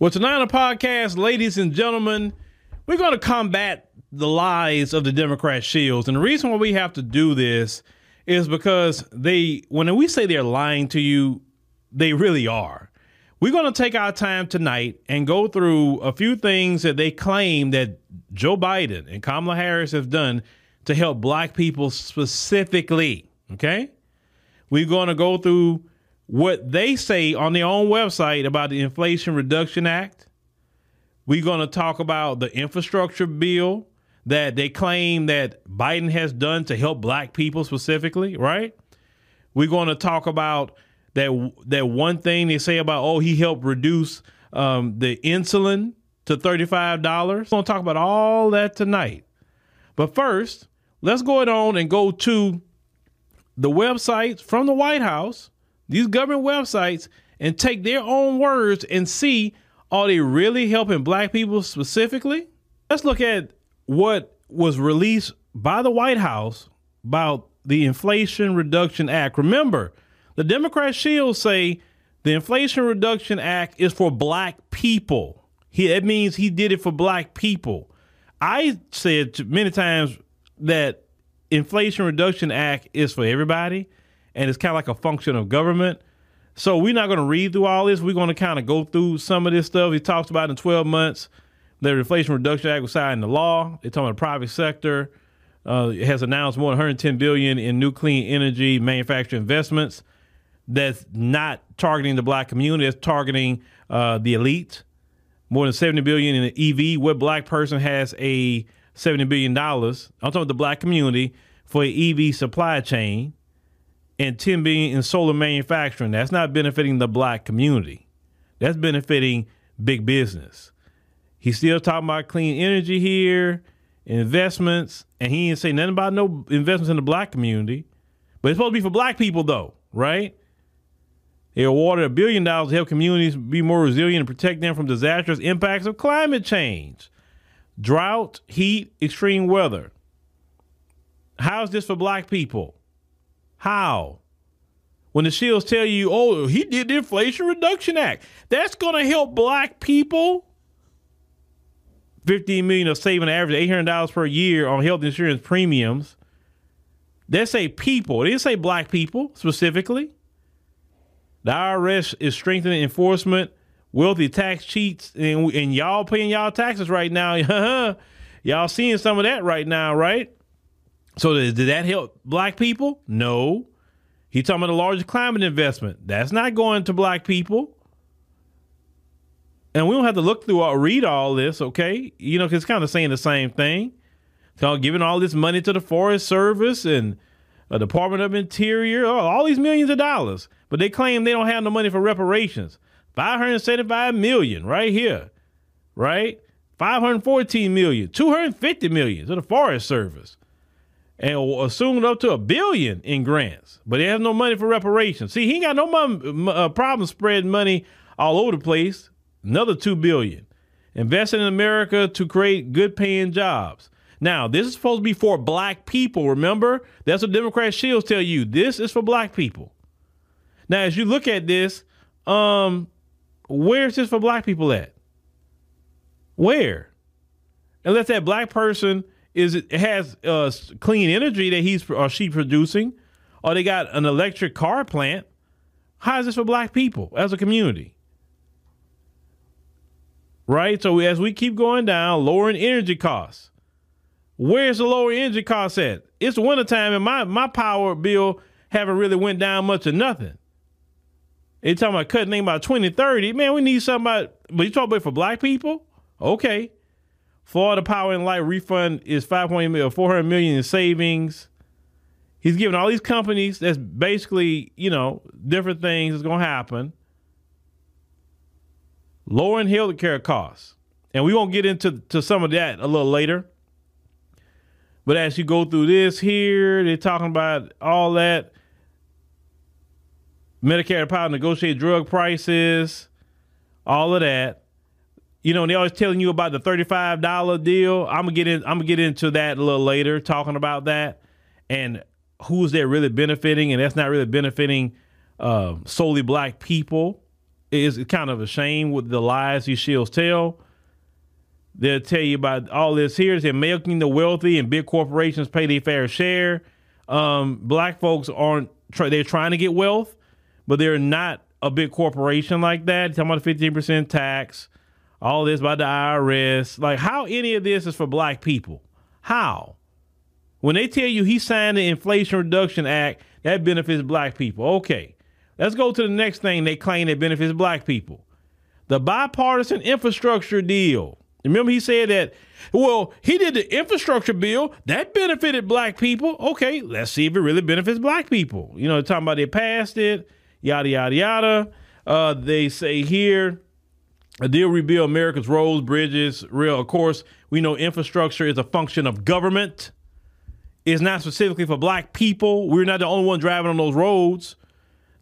Well, tonight on the podcast, ladies and gentlemen, we're going to combat the lies of the Democrat shills. And the reason why we have to do this is because they, when we say they're lying to you, they really are. We're going to take our time tonight and go through a few things that they claim that Joe Biden and Kamala Harris have done to help black people specifically. Okay? We're going to go through what they say on their own website about the Inflation Reduction Act. We're going to talk about the infrastructure bill that they claim that Biden has done to help black people specifically, right? We're going to talk about that that one thing they say about oh he helped reduce um, the insulin to thirty five dollars. We're going to talk about all that tonight. But first, let's go on and go to the website from the White House these government websites and take their own words and see are they really helping black people specifically? Let's look at what was released by the White House about the Inflation Reduction Act. Remember, the Democrat shills say the Inflation Reduction Act is for black people. He, that means he did it for black people. I said many times that Inflation Reduction Act is for everybody and it's kind of like a function of government. So we're not going to read through all this. We're going to kind of go through some of this stuff. He talks about in 12 months, the Inflation Reduction Act was signed into law. They're talking the private sector. Uh, has announced more than 110 billion in new clean energy manufacturing investments. That's not targeting the black community. It's targeting uh, the elite. More than 70 billion in the EV. What black person has a 70 billion dollars? I'm talking about the black community for an EV supply chain and 10 billion in solar manufacturing. That's not benefiting the black community. That's benefiting big business. He's still talking about clean energy here, investments, and he didn't say nothing about no investments in the black community. But it's supposed to be for black people though, right? They awarded a billion dollars to help communities be more resilient and protect them from disastrous impacts of climate change, drought, heat, extreme weather. How is this for black people? How? When the shills tell you, oh, he did the Inflation Reduction Act, that's going to help black people. 15 million of saving an average $800 per year on health insurance premiums. They say people. They didn't say black people specifically. The IRS is strengthening enforcement, wealthy tax cheats, and, and y'all paying y'all taxes right now. y'all seeing some of that right now, right? So did, did that help black people? No. He talking about a large climate investment. That's not going to black people. And we don't have to look through or read all this, okay? You know, because it's kind of saying the same thing. So giving all this money to the Forest Service and the Department of Interior, oh, all these millions of dollars. But they claim they don't have no money for reparations. 575 million right here, right? 514 million, 250 million to the Forest Service and assumed up to a billion in grants, but they have no money for reparations. See, he ain't got no uh, problem spreading money all over the place. Another two billion, investing in America to create good paying jobs. Now, this is supposed to be for black people. Remember, that's what Democrat shills tell you. This is for black people. Now, as you look at this, um, where's this for black people at? Where? Unless that black person is it has uh, clean energy that he's or she producing, or they got an electric car plant. How is this for black people as a community? Right? So as we keep going down, lowering energy costs. Where's the lower energy costs at? It's wintertime and my, my power bill haven't really went down much or nothing. They talking about cutting things by 2030. Man, we need somebody, but you talking about for black people? Okay. Florida Power and Light refund is 500 million, 400 million in savings. He's giving all these companies that's basically, you know, different things is going to happen. Lowering health care costs. And we won't get into to some of that a little later. But as you go through this here, they're talking about all that. Medicare power negotiate drug prices, all of that you know, and they always telling you about the thirty-five dollar deal. I'm gonna get in. I'm gonna get into that a little later, talking about that and who's that really benefiting, and that's not really benefiting uh, solely black people. is kind of a shame with the lies these shills tell. They'll tell you about all this here. They're milking the wealthy and big corporations pay their fair share. Um, black folks aren't, they're trying to get wealth, but they're not a big corporation like that. Talking about a 15% tax, all this by the IRS. Like, how any of this is for black people? How? When they tell you he signed the Inflation Reduction Act, that benefits black people. Okay, let's go to the next thing they claim that benefits black people the bipartisan infrastructure deal. Remember, he said that, well, he did the infrastructure bill that benefited black people. Okay, let's see if it really benefits black people. You know, talking about they passed it, yada, yada, yada. Uh, they say here, a deal rebuild America's roads, bridges, rail. Of course, we know infrastructure is a function of government. It's not specifically for black people. We're not the only one driving on those roads.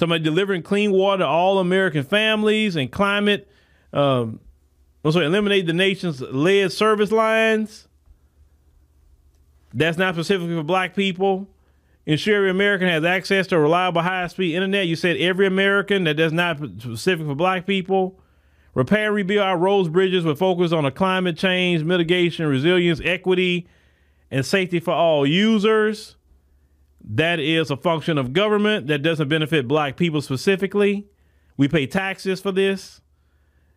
About delivering clean water to all American families and climate. Um, also, eliminate the nation's lead service lines. That's not specifically for black people. Ensure every American has access to reliable high speed internet. You said every American, that does not specific for black people. Repair rebuild our roads, bridges with focus on a climate change, mitigation, resilience, equity, and safety for all users. That is a function of government that doesn't benefit black people specifically. We pay taxes for this.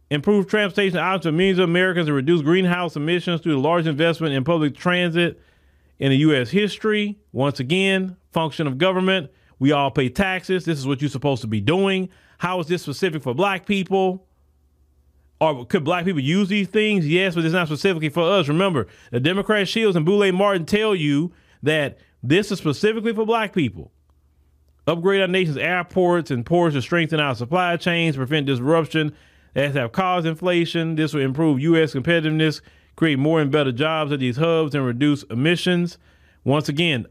Improve transportation options for millions of Americans and reduce greenhouse emissions through the large investment in public transit in the U.S. history. Once again, function of government. We all pay taxes. This is what you're supposed to be doing. How is this specific for black people? Or could black people use these things? Yes, but it's not specifically for us. Remember, the Democrat Shills and Roland Martin tell you that this is specifically for black people. Upgrade our nation's airports and ports to strengthen our supply chains, prevent disruption that have caused inflation. This will improve U.S. competitiveness, create more and better jobs at these hubs, and reduce emissions. Once again,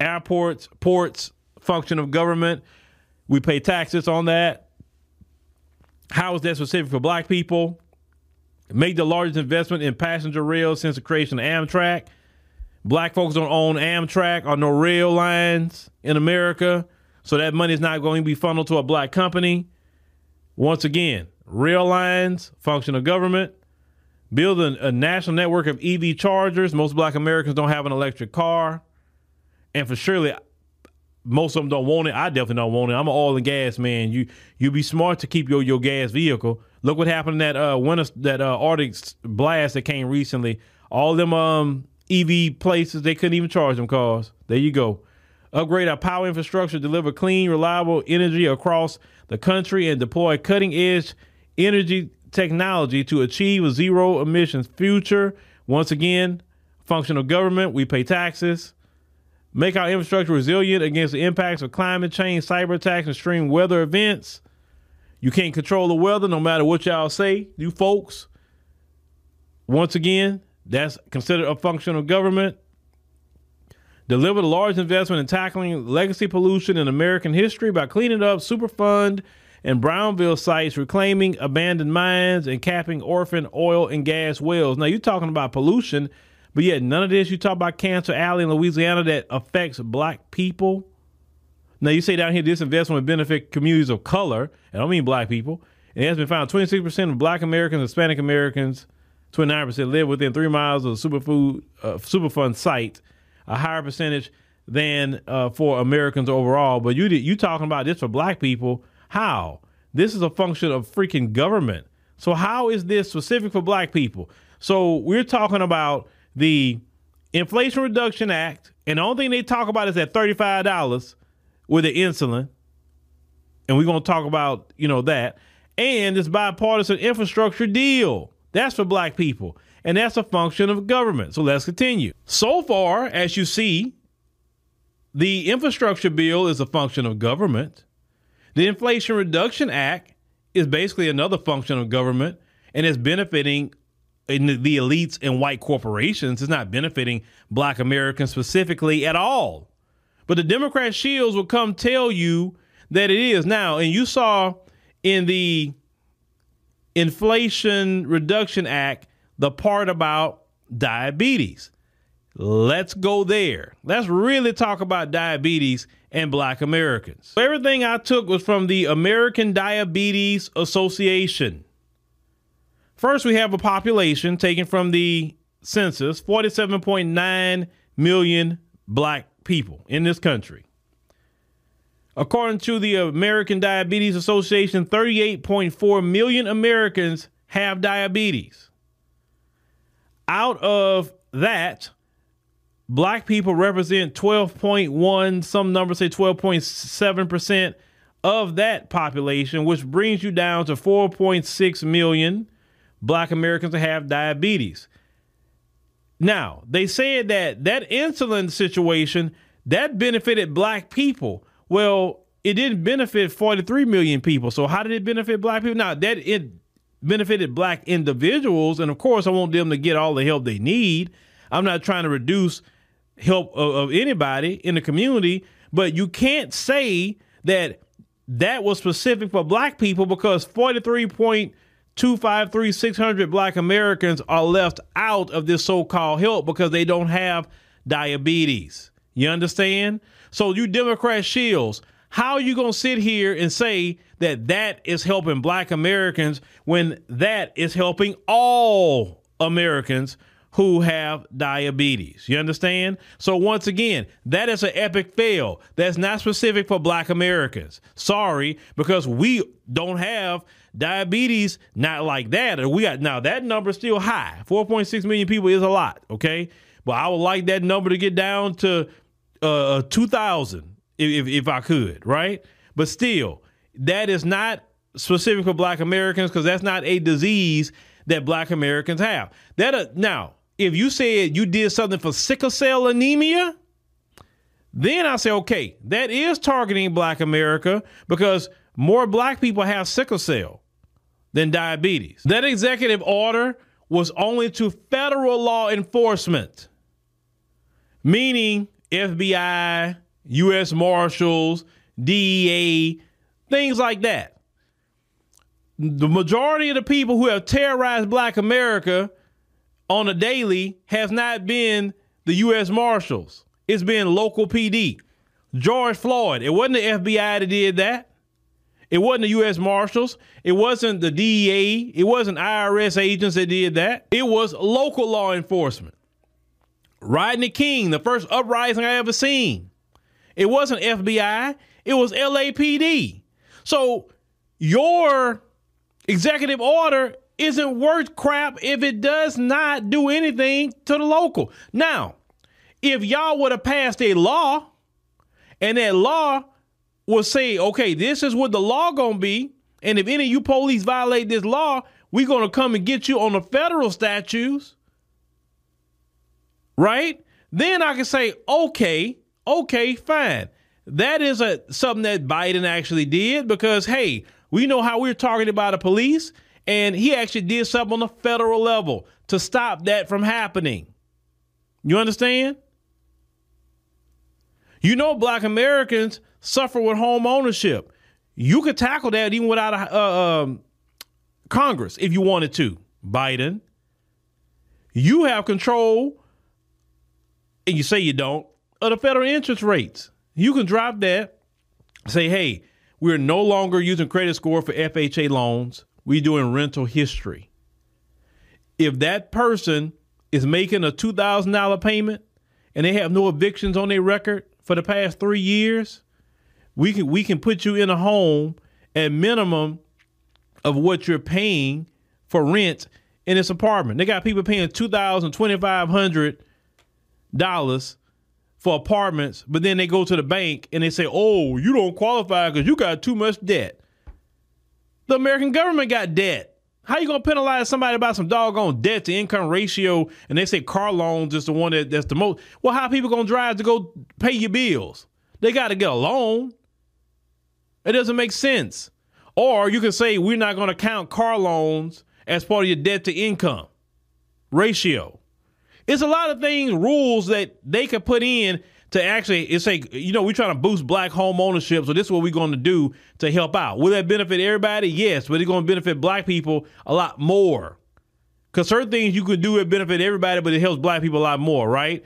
airports, ports, function of government. We pay taxes on that. How is that specific for black people? Made the largest investment in passenger rail since the creation of Amtrak. Black folks don't own Amtrak or no rail lines in America, so that money is not going to be funneled to a black company. Once again, rail lines, function of government. Build a, a national network of EV chargers. Most black Americans don't have an electric car. And for surely most of them don't want it. I definitely don't want it. I'm an oil and gas man. You you be smart to keep your your gas vehicle. Look what happened that uh winter that uh Arctic blast that came recently. All them um EV places they couldn't even charge them cars. There you go. Upgrade our power infrastructure, deliver clean, reliable energy across the country, and deploy cutting edge energy technology to achieve a zero emissions future. Once again, functional government. We pay taxes make our infrastructure resilient against the impacts of climate change, cyber attacks, and extreme weather events. You can't control the weather no matter what y'all say, you folks. Once again, that's considered a function of government. Deliver the largest investment in tackling legacy pollution in American history by cleaning up Superfund and Brownfield sites, reclaiming abandoned mines, and capping orphan oil and gas wells. Now, you're talking about pollution but yet, none of this you talk about Cancer Alley in Louisiana that affects black people. Now, you say down here this investment would benefit communities of color. and I don't mean black people. And it has been found 26% of black Americans, Hispanic Americans, 29% live within three miles of the Superfood, uh, Superfund site, a higher percentage than uh, for Americans overall. But you you talking about this for black people? How? This is a function of freaking government. So how is this specific for black people? So we're talking about the Inflation Reduction Act, and the only thing they talk about is that $35 with the insulin. And we're going to talk about, you know, that. And this bipartisan infrastructure deal. That's for black people. And that's a function of government. So let's continue. So far, as you see, the infrastructure bill is a function of government. The Inflation Reduction Act is basically another function of government and is benefiting in the elites and white corporations. It's not benefiting black Americans specifically at all. But the Democrat shills will come tell you that it is now. And you saw in the Inflation Reduction Act the part about diabetes. Let's go there. Let's really talk about diabetes and black Americans. Everything I took was from the American Diabetes Association. First, we have a population taken from the census 47.9 million black people in this country. According to the American Diabetes Association, 38.4 million Americans have diabetes. Out of that, black people represent 12.1, some numbers say 12.7% of that population, which brings you down to 4.6 million black Americans that have diabetes. Now, they said that that insulin situation that benefited black people. Well, it didn't benefit 43 million people. So how did it benefit black people? Now, that it benefited black individuals and of course I want them to get all the help they need. I'm not trying to reduce help of, of anybody in the community, but you can't say that that was specific for black people because 43.253 600 black Americans are left out of this so-called help because they don't have diabetes. You understand? So you Democrat shills, how are you going to sit here and say that that is helping black Americans when that is helping all Americans who have diabetes. You understand? So once again, that is an epic fail. That's not specific for black Americans. Sorry, because we don't have diabetes not like that. We got now that number is still high. 4.6 million people is a lot, okay? But I would like that number to get down to uh 2000 if, if I could, right? But still, that is not specific for black Americans because that's not a disease that black Americans have. That uh, now if you said you did something for sickle cell anemia, then I say, okay, that is targeting black America because more black people have sickle cell than diabetes. That executive order was only to federal law enforcement, meaning FBI, U.S. Marshals, DEA, things like that. The majority of the people who have terrorized black America on a daily has not been the U.S. Marshals. It's been local PD. George Floyd, it wasn't the FBI that did that. It wasn't the U.S. Marshals. It wasn't the DEA. It wasn't IRS agents that did that. It was local law enforcement. Rodney King, the first uprising I ever seen. It wasn't FBI. It was LAPD. So your executive order isn't worth crap if it does not do anything to the local. Now, if y'all would have passed a law and that law will say, okay, this is what the law gonna be, and if any of you police violate this law, we're gonna come and get you on the federal statutes, right? Then I can say, okay, okay, fine. That is a something that Biden actually did because hey, we know how we're targeted by the police. And he actually did something on the federal level to stop that from happening. You understand? You know, black Americans suffer with home ownership. You could tackle that even without a, uh, um, Congress if you wanted to, Biden. You have control, and you say you don't, of the federal interest rates. You can drop that, say, hey, we're no longer using credit score for FHA loans We're doing rental history. If that person is making a two thousand dollar payment and they have no evictions on their record for the past three years, we can we can put you in a home at minimum of what you're paying for rent in this apartment. They got people paying two thousand, twenty five hundred dollars for apartments, but then they go to the bank and they say, "Oh, you don't qualify because you got too much debt." The American government got debt. How you gonna penalize somebody about some doggone debt to income ratio? And they say car loans is the one that, that's the most. Well, how people gonna drive to go pay your bills? They got to get a loan. It doesn't make sense. Or you can say we're not gonna count car loans as part of your debt to income ratio. It's a lot of things, rules that they could put in to actually it's like you know we're trying to boost black home ownership so this is what we're going to do to help out will that benefit everybody yes but it's going to benefit black people a lot more because certain things you could do it benefit everybody but it helps black people a lot more right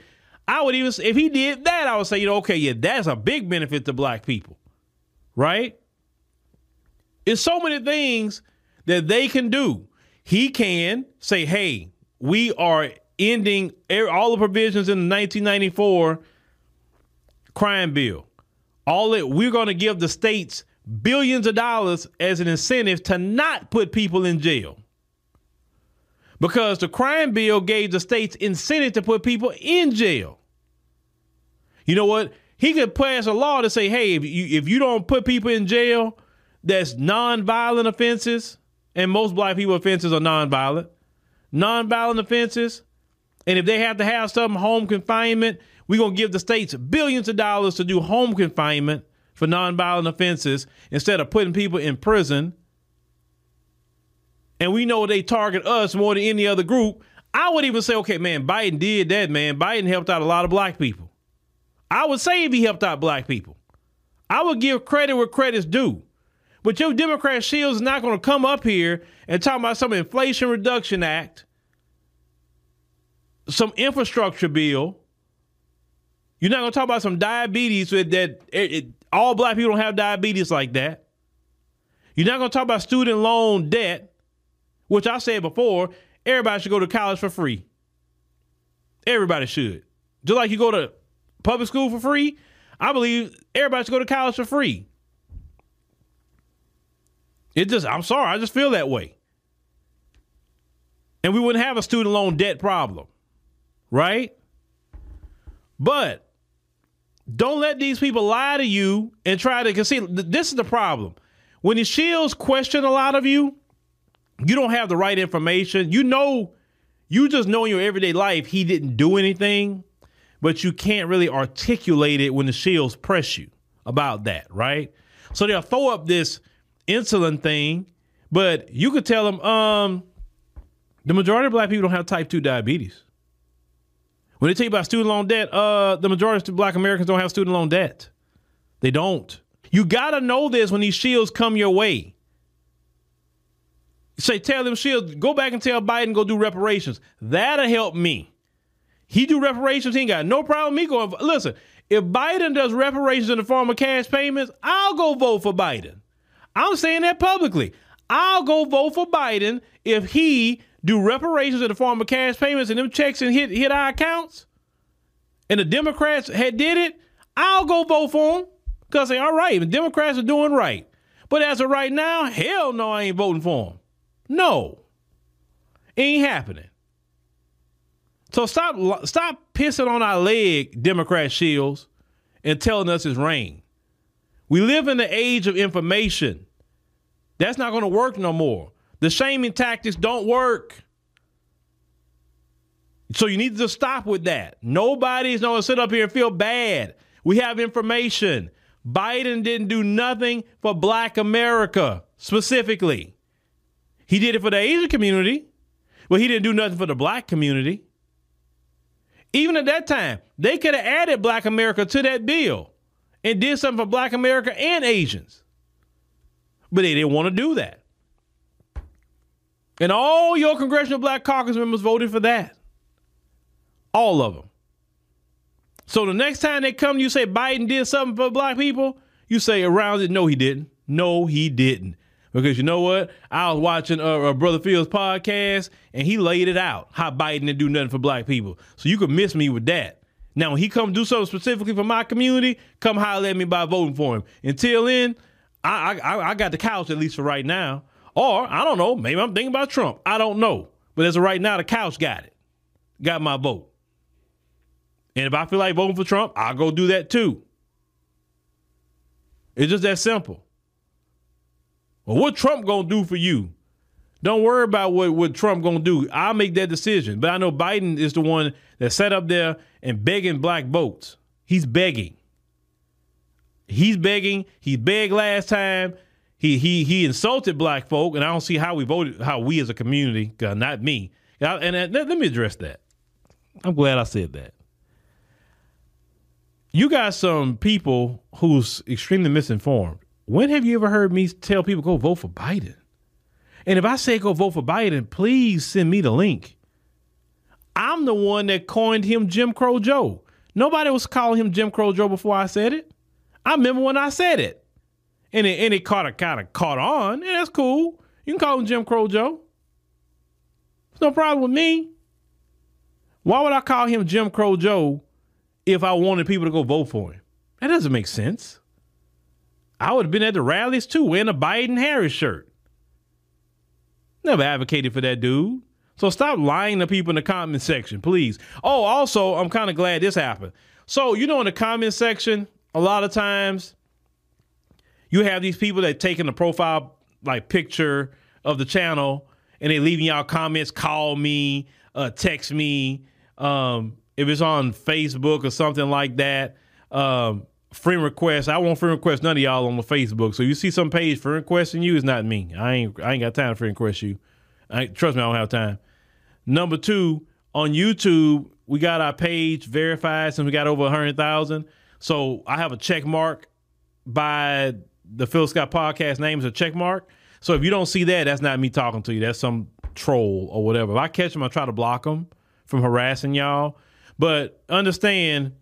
I would even if he did that, I would say, you know, okay, yeah, that's a big benefit to black people. Right? It's so many things that they can do. He can say, hey, we are ending all the provisions in the 1994 crime bill. All it we're going to give the states billions of dollars as an incentive to not put people in jail. Because the crime bill gave the states incentive to put people in jail. You know what? He could pass a law to say, hey, if you if you don't put people in jail that's non-violent offenses, and most black people offenses are non-violent, non-violent offenses, and if they have to have some home confinement, we're gonna give the states billions of dollars to do home confinement for nonviolent offenses instead of putting people in prison. And we know they target us more than any other group. I would even say, okay, man, Biden did that, man. Biden helped out a lot of black people. I would say if he helped out black people. I would give credit where credit's due. But your Democrat shills is not going to come up here and talk about some Inflation Reduction Act, some infrastructure bill. You're not going to talk about some diabetes with that it, it, all black people don't have diabetes like that. You're not going to talk about student loan debt, which I said before, everybody should go to college for free. Everybody should. Just like you go to public school for free, I believe everybody should go to college for free. It just, I'm sorry, I just feel that way. And we wouldn't have a student loan debt problem, right? But don't let these people lie to you and try to, conceal. this is the problem. When the shills question a lot of you, you don't have the right information. You know, you just know in your everyday life he didn't do anything, but you can't really articulate it when the shills press you about that, right? So they'll throw up this insulin thing, but you could tell them, um, the majority of black people don't have type 2 diabetes. When they tell you about student loan debt, uh, the majority of black Americans don't have student loan debt. They don't. You got to know this when these shills come your way. Say, tell them shills, go back and tell Biden go do reparations. That'll help me. He do reparations. He ain't got no problem me going. Listen, if Biden does reparations in the form of cash payments, I'll go vote for Biden. I'm saying that publicly. I'll go vote for Biden if he do reparations in the form of cash payments and them checks and hit hit our accounts, and the Democrats had did it, I'll go vote for him because they all right. The Democrats are doing right. But as of right now, hell no, I ain't voting for him. No, ain't happening. So stop stop pissing on our leg, Democrat shills, and telling us it's rain. We live in the age of information. That's not going to work no more. The shaming tactics don't work. So you need to stop with that. Nobody's going to sit up here and feel bad. We have information. Biden didn't do nothing for black America specifically. He did it for the Asian community, but he didn't do nothing for the black community. Even at that time, they could have added black America to that bill and did something for black America and Asians. But they didn't want to do that. And all your Congressional Black Caucus members voted for that. All of them. So the next time they come, you say Biden did something for black people, you say around it, no, he didn't. No, he didn't. Because you know what? I was watching uh, Brother Fields podcast and he laid it out how Biden didn't do nothing for black people. So you could miss me with that. Now, when he come do something specifically for my community, come holler at me by voting for him. Until then, I, I, I got the couch at least for right now. Or I don't know, maybe I'm thinking about Trump. I don't know. But as of right now, the couch got it. Got my vote. And if I feel like voting for Trump, I'll go do that too. It's just that simple. Well, what Trump gonna do for you? Don't worry about what, what Trump gonna do. I'll make that decision. But I know Biden is the one that sat up there and begging black votes. He's begging. He's begging. He begged last time. He he he insulted black folk, and I don't see how we voted, how we as a community, uh, not me. And, and let, let me address that. I'm glad I said that. You got some people who's extremely misinformed. When have you ever heard me tell people go vote for Biden? And if I say go vote for Biden, please send me the link. I'm the one that coined him Jim Crow Joe. Nobody was calling him Jim Crow Joe before I said it. I remember when I said it. And it, and it caught a kind of caught on. And that's cool. You can call him Jim Crow Joe. There's no problem with me. Why would I call him Jim Crow Joe if I wanted people to go vote for him? That doesn't make sense. I would have been at the rallies too, wearing a Biden Harris shirt. Never advocated for that dude. So stop lying to people in the comment section, please. Oh, also, I'm kind of glad this happened. So, you know, in the comment section, a lot of times you have these people that taking the profile like picture of the channel and they leaving y'all comments, call me, uh, text me, um, if it's on Facebook or something like that. Um, friend requests. I won't friend request none of y'all on the Facebook. So you see some page friend requesting you, it's not me. I ain't I ain't got time to friend request you. I, trust me, I don't have time. Number two, on YouTube, we got our page verified since we got over hundred thousand. So I have a check mark by the Phil Scott podcast name is a check mark. So if you don't see that, that's not me talking to you. That's some troll or whatever. If I catch them, I try to block them from harassing y'all. But understand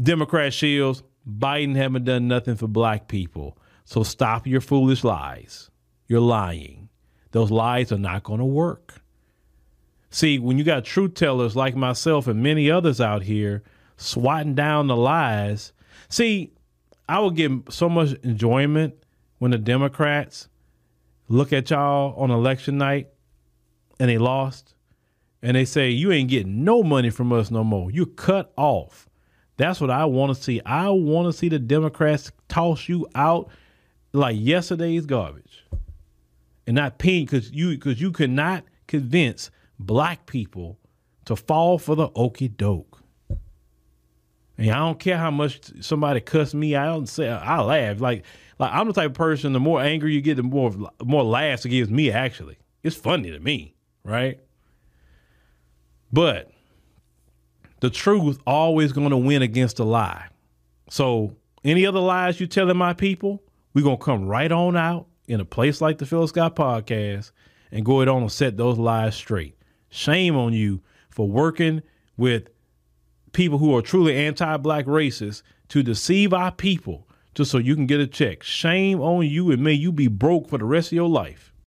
Democrat Shills, Biden haven't done nothing for black people. So stop your foolish lies. You're lying. Those lies are not going to work. See, when you got truth tellers like myself and many others out here swatting down the lies, see, I would get so much enjoyment when the Democrats look at y'all on election night and they lost and they say, You ain't getting no money from us no more. You cut off. That's what I want to see. I want to see the Democrats toss you out like yesterday's garbage, and not pink because you because you could not convince black people to fall for the okey doke. And I don't care how much somebody cuss me I don't say I laugh. Like like I'm the type of person. The more angry you get, the more more laughs it gives me. Actually, it's funny to me, right? But the truth always going to win against a lie. So any other lies you telling my people, we're going to come right on out in a place like the Phil Scott podcast and go ahead on and set those lies straight. Shame on you for working with people who are truly anti-black racists to deceive our people just so you can get a check. Shame on you and may you be broke for the rest of your life.